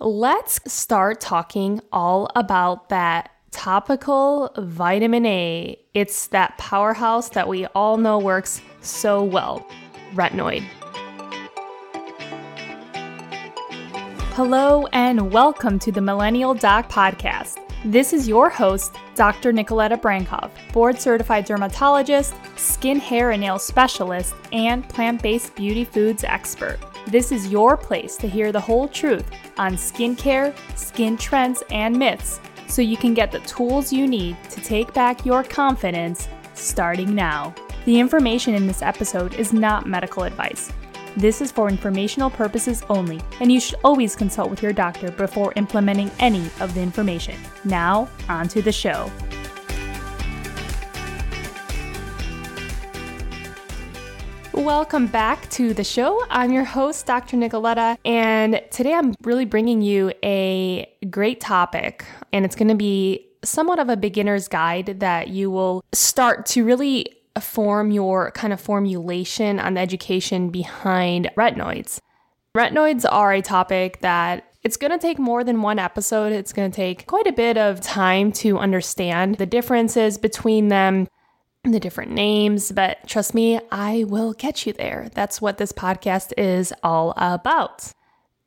let's start talking all about that topical vitamin A. It's that powerhouse that we all know works so well retinoid. Hello, and welcome to the Millennial Doc Podcast. This is your host, Dr. Nikoleta Brankov, board certified dermatologist, skin, hair, and nail specialist, and plant based beauty foods expert. This is your place to hear the whole truth on skincare, skin trends, and myths so you can get the tools you need to take back your confidence starting now. The information in this episode is not medical advice. This is for informational purposes only, and you should always consult with your doctor before implementing any of the information. Now, on to the show. Welcome back to the show. I'm your host, Dr. Nikoleta, and today I'm really bringing you a great topic, and it's going to be somewhat of a beginner's guide that you will start to really form your kind of formulation on the education behind retinoids. Retinoids are a topic that it's going to take more than one episode. It's going to take quite a bit of time to understand the differences between them the different names, but trust me, I will get you there. That's what this podcast is all about.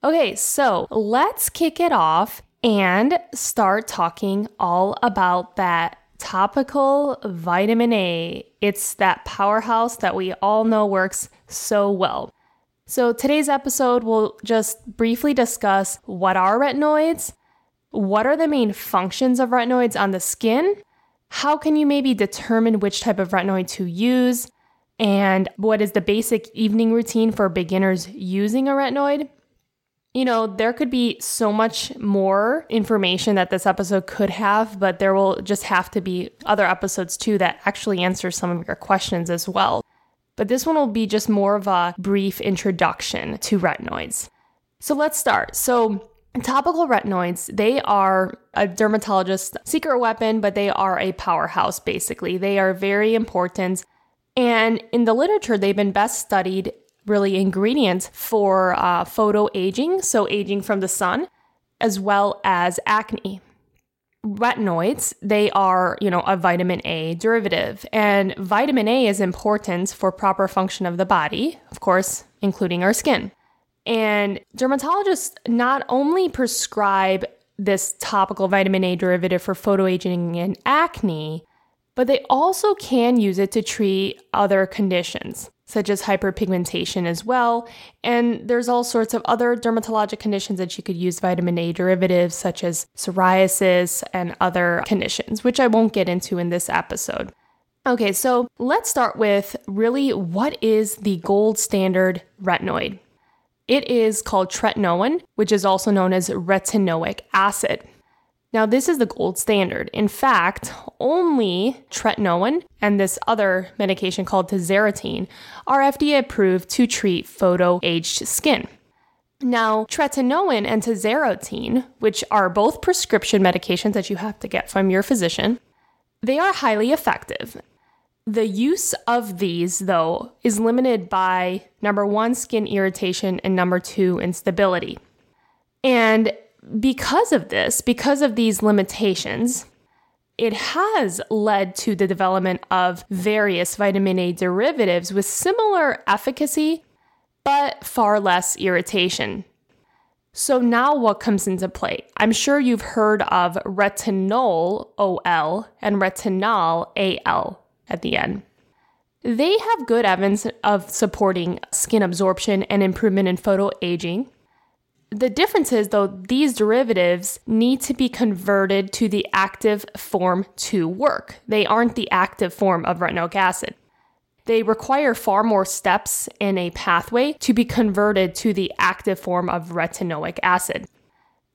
Okay, so let's kick it off and start talking all about that topical vitamin A. It's that powerhouse that we all know works so well. So, today's episode will just briefly discuss what are retinoids, what are the main functions of retinoids on the skin, how can you maybe determine which type of retinoid to use? And what is the basic evening routine for beginners using a retinoid? You know, there could be so much more information that this episode could have, but there will just have to be other episodes too that actually answer some of your questions as well. But this one will be just more of a brief introduction to retinoids. So let's start. So, Topical retinoids, they are a dermatologist's secret weapon, but they are a powerhouse basically. They are very important. And in the literature, they've been best studied really ingredients for uh, photo aging, so aging from the sun, as well as acne. Retinoids, they are, you know, a vitamin A derivative, and vitamin A is important for proper function of the body, of course, including our skin. And dermatologists not only prescribe this topical vitamin A derivative for photoaging and acne, but they also can use it to treat other conditions, such as hyperpigmentation as well. And there's all sorts of other dermatologic conditions that you could use vitamin A derivatives, such as psoriasis and other conditions, which I won't get into in this episode. Okay, so let's start with really what is the gold standard retinoid? It is called tretinoin, which is also known as retinoic acid. Now, this is the gold standard. In fact, only tretinoin and this other medication called tazarotene are FDA approved to treat photo aged skin. Now, tretinoin and tazarotene, which are both prescription medications that you have to get from your physician, they are highly effective the use of these, though, is limited by number one, skin irritation, and number two, instability. And because of this, because of these limitations, it has led to the development of various vitamin A derivatives with similar efficacy, but far less irritation. So, now what comes into play? I'm sure you've heard of retinol OL and retinal AL at the end. They have good evidence of supporting skin absorption and improvement in photo aging. The difference is, though, these derivatives need to be converted to the active form to work. They aren't the active form of retinoic acid. They require far more steps in a pathway to be converted to the active form of retinoic acid.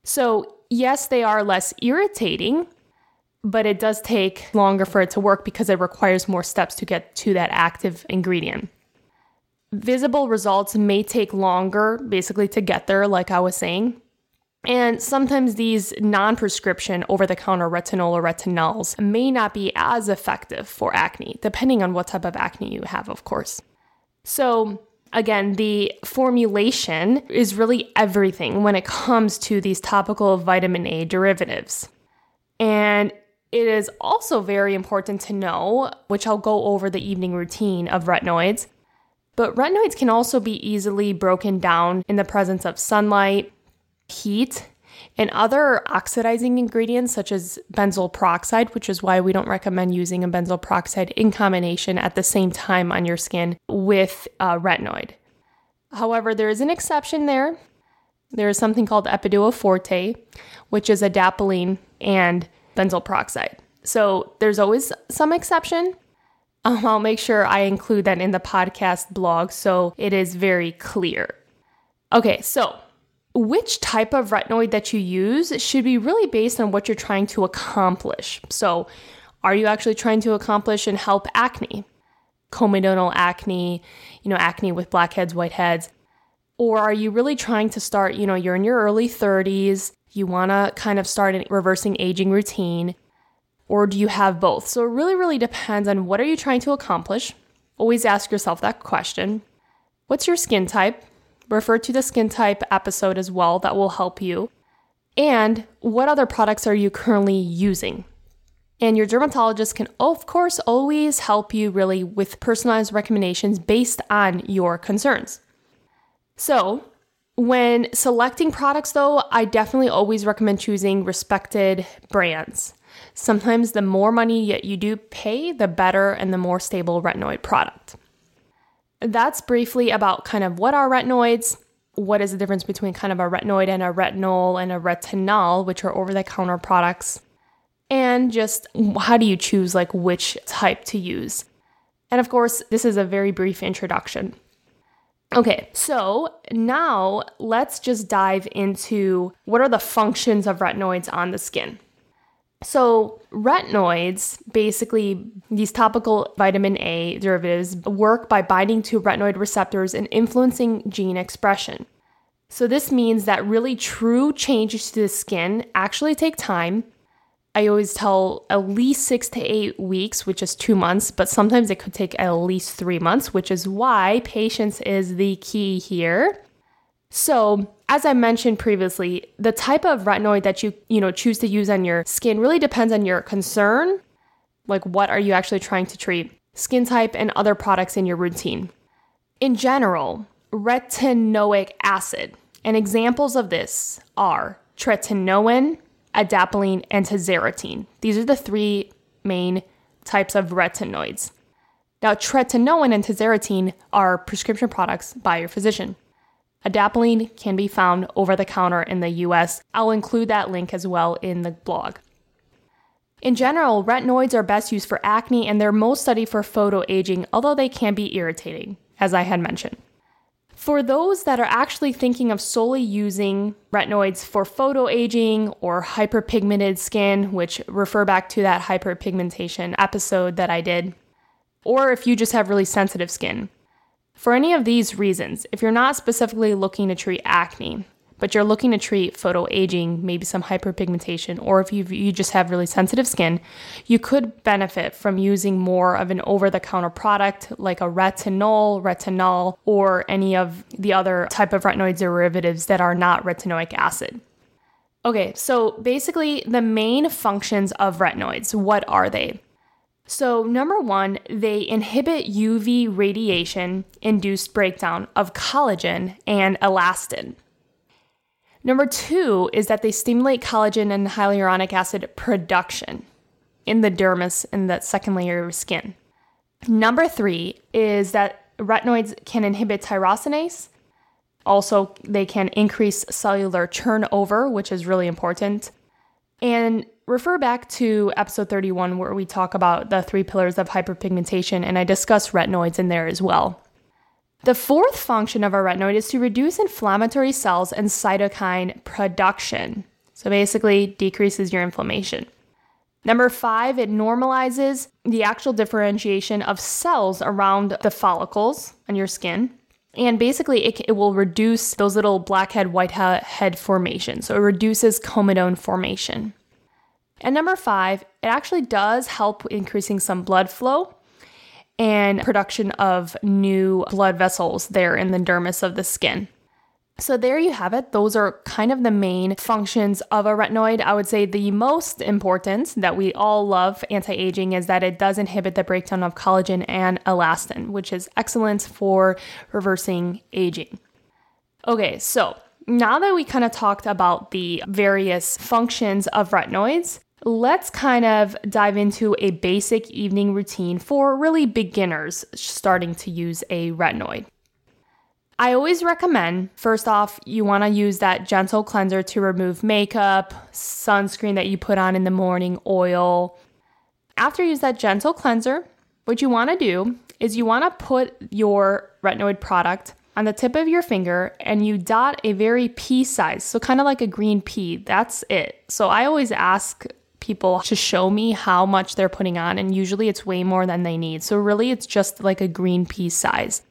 So, yes, they are less irritating, but it does take longer for it to work because it requires more steps to get to that active ingredient. Visible results may take longer, basically, to get there, like I was saying. And sometimes these non prescription over the counter retinol or retinols may not be as effective for acne, depending on what type of acne you have, of course. So, Again, the formulation is really everything when it comes to these topical vitamin A derivatives. And it is also very important to know, which I'll go over the evening routine of retinoids, but retinoids can also be easily broken down in the presence of sunlight, heat, and other oxidizing ingredients such as benzoyl peroxide, which is why we don't recommend using a benzoyl peroxide in combination at the same time on your skin with uh, retinoid. However, there is an exception there. There is something called Epiduo Forte, which is adapalene and benzoyl peroxide. So there's always some exception. Um, I'll make sure I include that in the podcast blog so it is very clear. Okay, so which type of retinoid that you use should be really based on what you're trying to accomplish. So, are you actually trying to accomplish and help acne? Comedonal acne, you know, acne with blackheads, whiteheads. Or are you really trying to start, you know, you're in your early 30s, you want to kind of start a reversing aging routine, or do you have both? So it really, really depends on what are you trying to accomplish. Always ask yourself that question. What's your skin type? Refer to the skin type episode as well, that will help you. And what other products are you currently using? And your dermatologist can, of course, always help you really with personalized recommendations based on your concerns. So, when selecting products, though, I definitely always recommend choosing respected brands. Sometimes the more money you do pay, the better and the more stable retinoid product that's briefly about kind of what are retinoids, what is the difference between kind of a retinoid and a retinol and a retinal, which are over the counter products, and just how do you choose like which type to use. And of course, this is a very brief introduction. Okay, so now let's just dive into what are the functions of retinoids on the skin. So, retinoids, basically, these topical vitamin A derivatives, work by binding to retinoid receptors and influencing gene expression. So, this means that really true changes to the skin actually take time. I always tell at least six to eight weeks, which is two months, but sometimes it could take at least three months, which is why patience is the key here. So, as I mentioned previously, the type of retinoid that you, you know, choose to use on your skin really depends on your concern, like what are you actually trying to treat, skin type and other products in your routine. In general, retinoic acid, and examples of this are tretinoin, adapalene, and tazarotene. These are the three main types of retinoids. Now, tretinoin and tazarotene are prescription products by your physician. Adapalene can be found over the counter in the US. I'll include that link as well in the blog. In general, retinoids are best used for acne and they're most studied for photo aging, although they can be irritating, as I had mentioned. For those that are actually thinking of solely using retinoids for photo aging or hyperpigmented skin, which refer back to that hyperpigmentation episode that I did, or if you just have really sensitive skin, for any of these reasons, if you're not specifically looking to treat acne, but you're looking to treat photo aging, maybe some hyperpigmentation, or if you you just have really sensitive skin, you could benefit from using more of an over-the-counter product like a retinol, retinal, or any of the other type of retinoid derivatives that are not retinoic acid. Okay, so basically the main functions of retinoids, what are they? So, number one, they inhibit UV radiation induced breakdown of collagen and elastin. Number two is that they stimulate collagen and hyaluronic acid production in the dermis in that second layer of skin. Number three is that retinoids can inhibit tyrosinase. Also, they can increase cellular turnover, which is really important. And refer back to episode 31 where we talk about the three pillars of hyperpigmentation, and I discuss retinoids in there as well. The fourth function of a retinoid is to reduce inflammatory cells and cytokine production. So basically, decreases your inflammation. Number five, it normalizes the actual differentiation of cells around the follicles on your skin. And basically, it, it will reduce those little blackhead, whitehead formations. So it reduces comedone formation. And number five, it actually does help increasing some blood flow. And production of new blood vessels there in the dermis of the skin. So, there you have it. Those are kind of the main functions of a retinoid. I would say the most important that we all love anti aging is that it does inhibit the breakdown of collagen and elastin, which is excellent for reversing aging. Okay, so now that we kind of talked about the various functions of retinoids, let's kind of dive into a basic evening routine for really beginners starting to use a retinoid. I always recommend, first off, you want to use that gentle cleanser to remove makeup, sunscreen that you put on in the morning, oil. After you use that gentle cleanser, what you want to do is you want to put your retinoid product on the tip of your finger and you dot a very pea size, so kind of like a green pea. That's it. So I always ask people to show me how much they're putting on, and usually it's way more than they need. So really, it's just like a green pea size.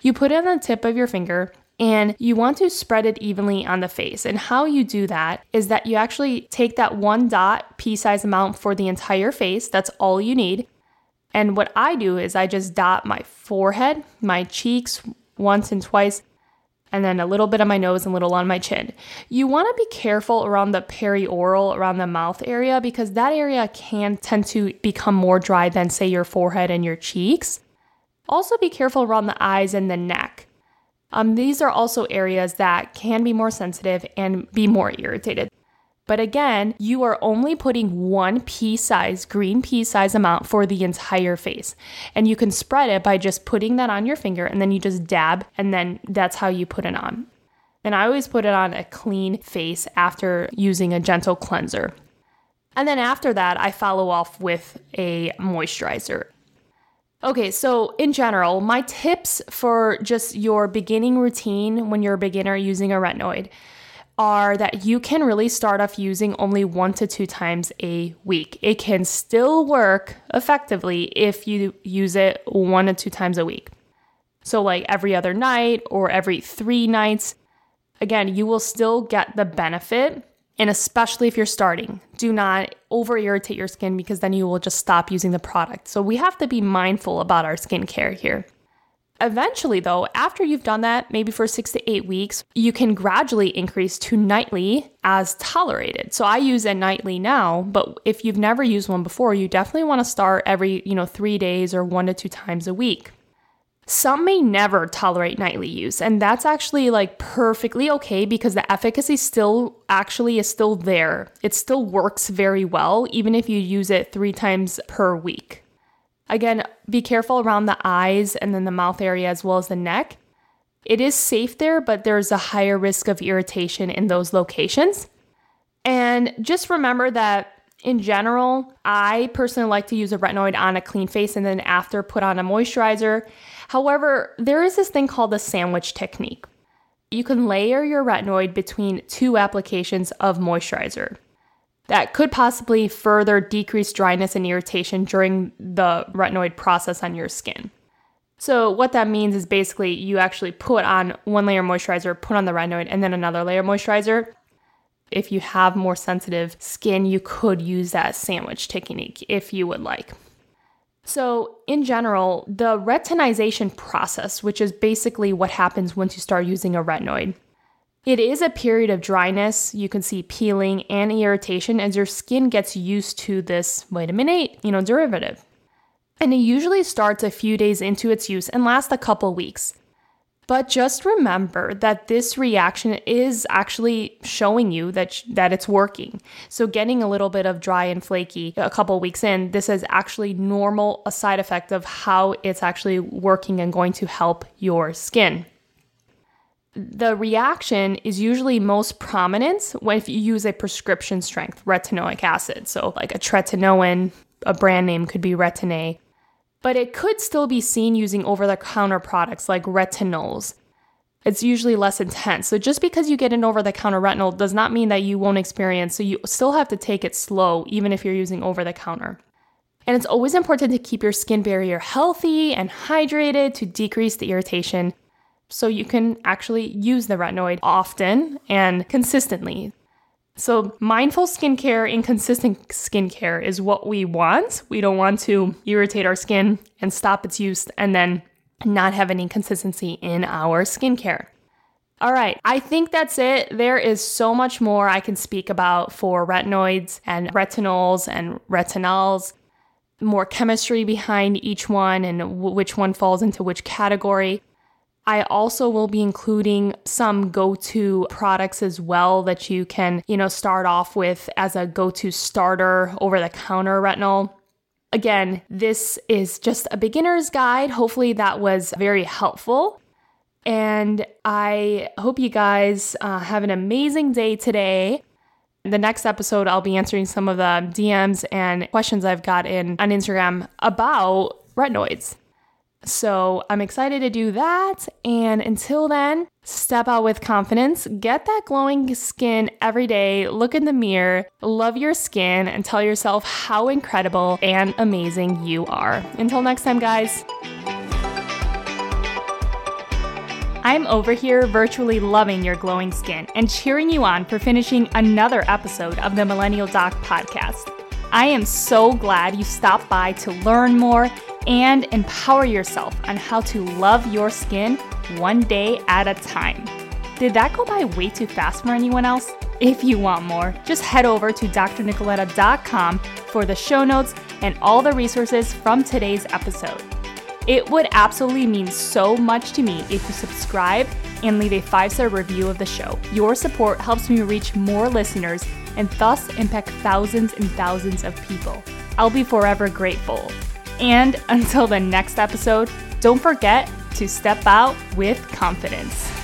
You put it on the tip of your finger and you want to spread it evenly on the face. And how you do that is that you actually take that one dot pea size amount for the entire face. That's all you need. And what I do is I just dot my forehead, my cheeks once and twice, and then a little bit on my nose and a little on my chin. You want to be careful around the perioral, around the mouth area, because that area can tend to become more dry than, say, your forehead and your cheeks. Also, be careful around the eyes and the neck. Um, these are also areas that can be more sensitive and be more irritated. But again, you are only putting one pea size, green pea size amount for the entire face. And you can spread it by just putting that on your finger and then you just dab, and then that's how you put it on. And I always put it on a clean face after using a gentle cleanser. And then after that, I follow off with a moisturizer. Okay, so in general, my tips for just your beginning routine when you're a beginner using a retinoid are that you can really start off using only one to two times a week. It can still work effectively if you use it one to two times a week. So, like every other night or every three nights. Again, you will still get the benefit and especially if you're starting, do not over irritate your skin because then you will just stop using the product. So we have to be mindful about our skincare here. Eventually, though, after you've done that, maybe for six to eight weeks, you can gradually increase to nightly as tolerated. So I use a nightly now, but if you've never used one before, you definitely want to start every, you know, three days or one to two times a week. Some may never tolerate nightly use, and that's actually like perfectly okay because the efficacy still actually is still there. It still works very well, even if you use it three times per week. Again, be careful around the eyes and then the mouth area as well as the neck. It is safe there, but there's a higher risk of irritation in those locations. And just remember that in general, I personally like to use a retinoid on a clean face and then after put on a moisturizer. However, there is this thing called the sandwich technique. You can layer your retinoid between two applications of moisturizer. That could possibly further decrease dryness and irritation during the retinoid process on your skin. So, what that means is basically you actually put on one layer moisturizer, put on the retinoid, and then another layer moisturizer. If you have more sensitive skin, you could use that sandwich technique if you would like. So, in general, the retinization process, which is basically what happens once you start using a retinoid, it is a period of dryness. You can see peeling and irritation as your skin gets used to this vitamin A, you know, derivative. And it usually starts a few days into its use and lasts a couple weeks. But just remember that this reaction is actually showing you that that it's working. So getting a little bit of dry and flaky a couple weeks in, this is actually normal a side effect of how it's actually working and going to help your skin. The reaction is usually most prominent when if you use a prescription strength retinoic acid. So like a tretinoin, a brand name could be Retin-A but it could still be seen using over the counter products like retinols. It's usually less intense. So just because you get an over the counter retinol does not mean that you won't experience, so you still have to take it slow even if you're using over the counter. And it's always important to keep your skin barrier healthy and hydrated to decrease the irritation so you can actually use the retinoid often and consistently. So, mindful skincare and consistent skincare is what we want. We don't want to irritate our skin and stop its use and then not have any consistency in our skincare. All right, I think that's it. There is so much more I can speak about for retinoids and retinols and retinols, more chemistry behind each one and which one falls into which category. I also will be including some go-to products as well that you can, you know, start off with as a go-to starter over the counter retinol. Again, this is just a beginner's guide. Hopefully that was very helpful. And I hope you guys uh, have an amazing day today. The next episode, I'll be answering some of the DMs and questions I've got in on Instagram about retinoids. So I'm excited to do that. And until then, step out with confidence, get that glowing skin every day, look in the mirror, love your skin, and tell yourself how incredible and amazing you are. Until next time, guys. I'm over here virtually loving your glowing skin and cheering you on for finishing another episode of the Millennial Doc podcast. I am so glad you stopped by to learn more and empower yourself on how to love your skin one day at a time. Did that go by way too fast for anyone else? If you want more, just head over to drnikoleta.com for the show notes and all the resources from today's episode. It would absolutely mean so much to me if you subscribe and leave a five star review of the show. Your support helps me reach more listeners and thus impact thousands and thousands of people. I'll be forever grateful. And until the next episode, don't forget to step out with confidence.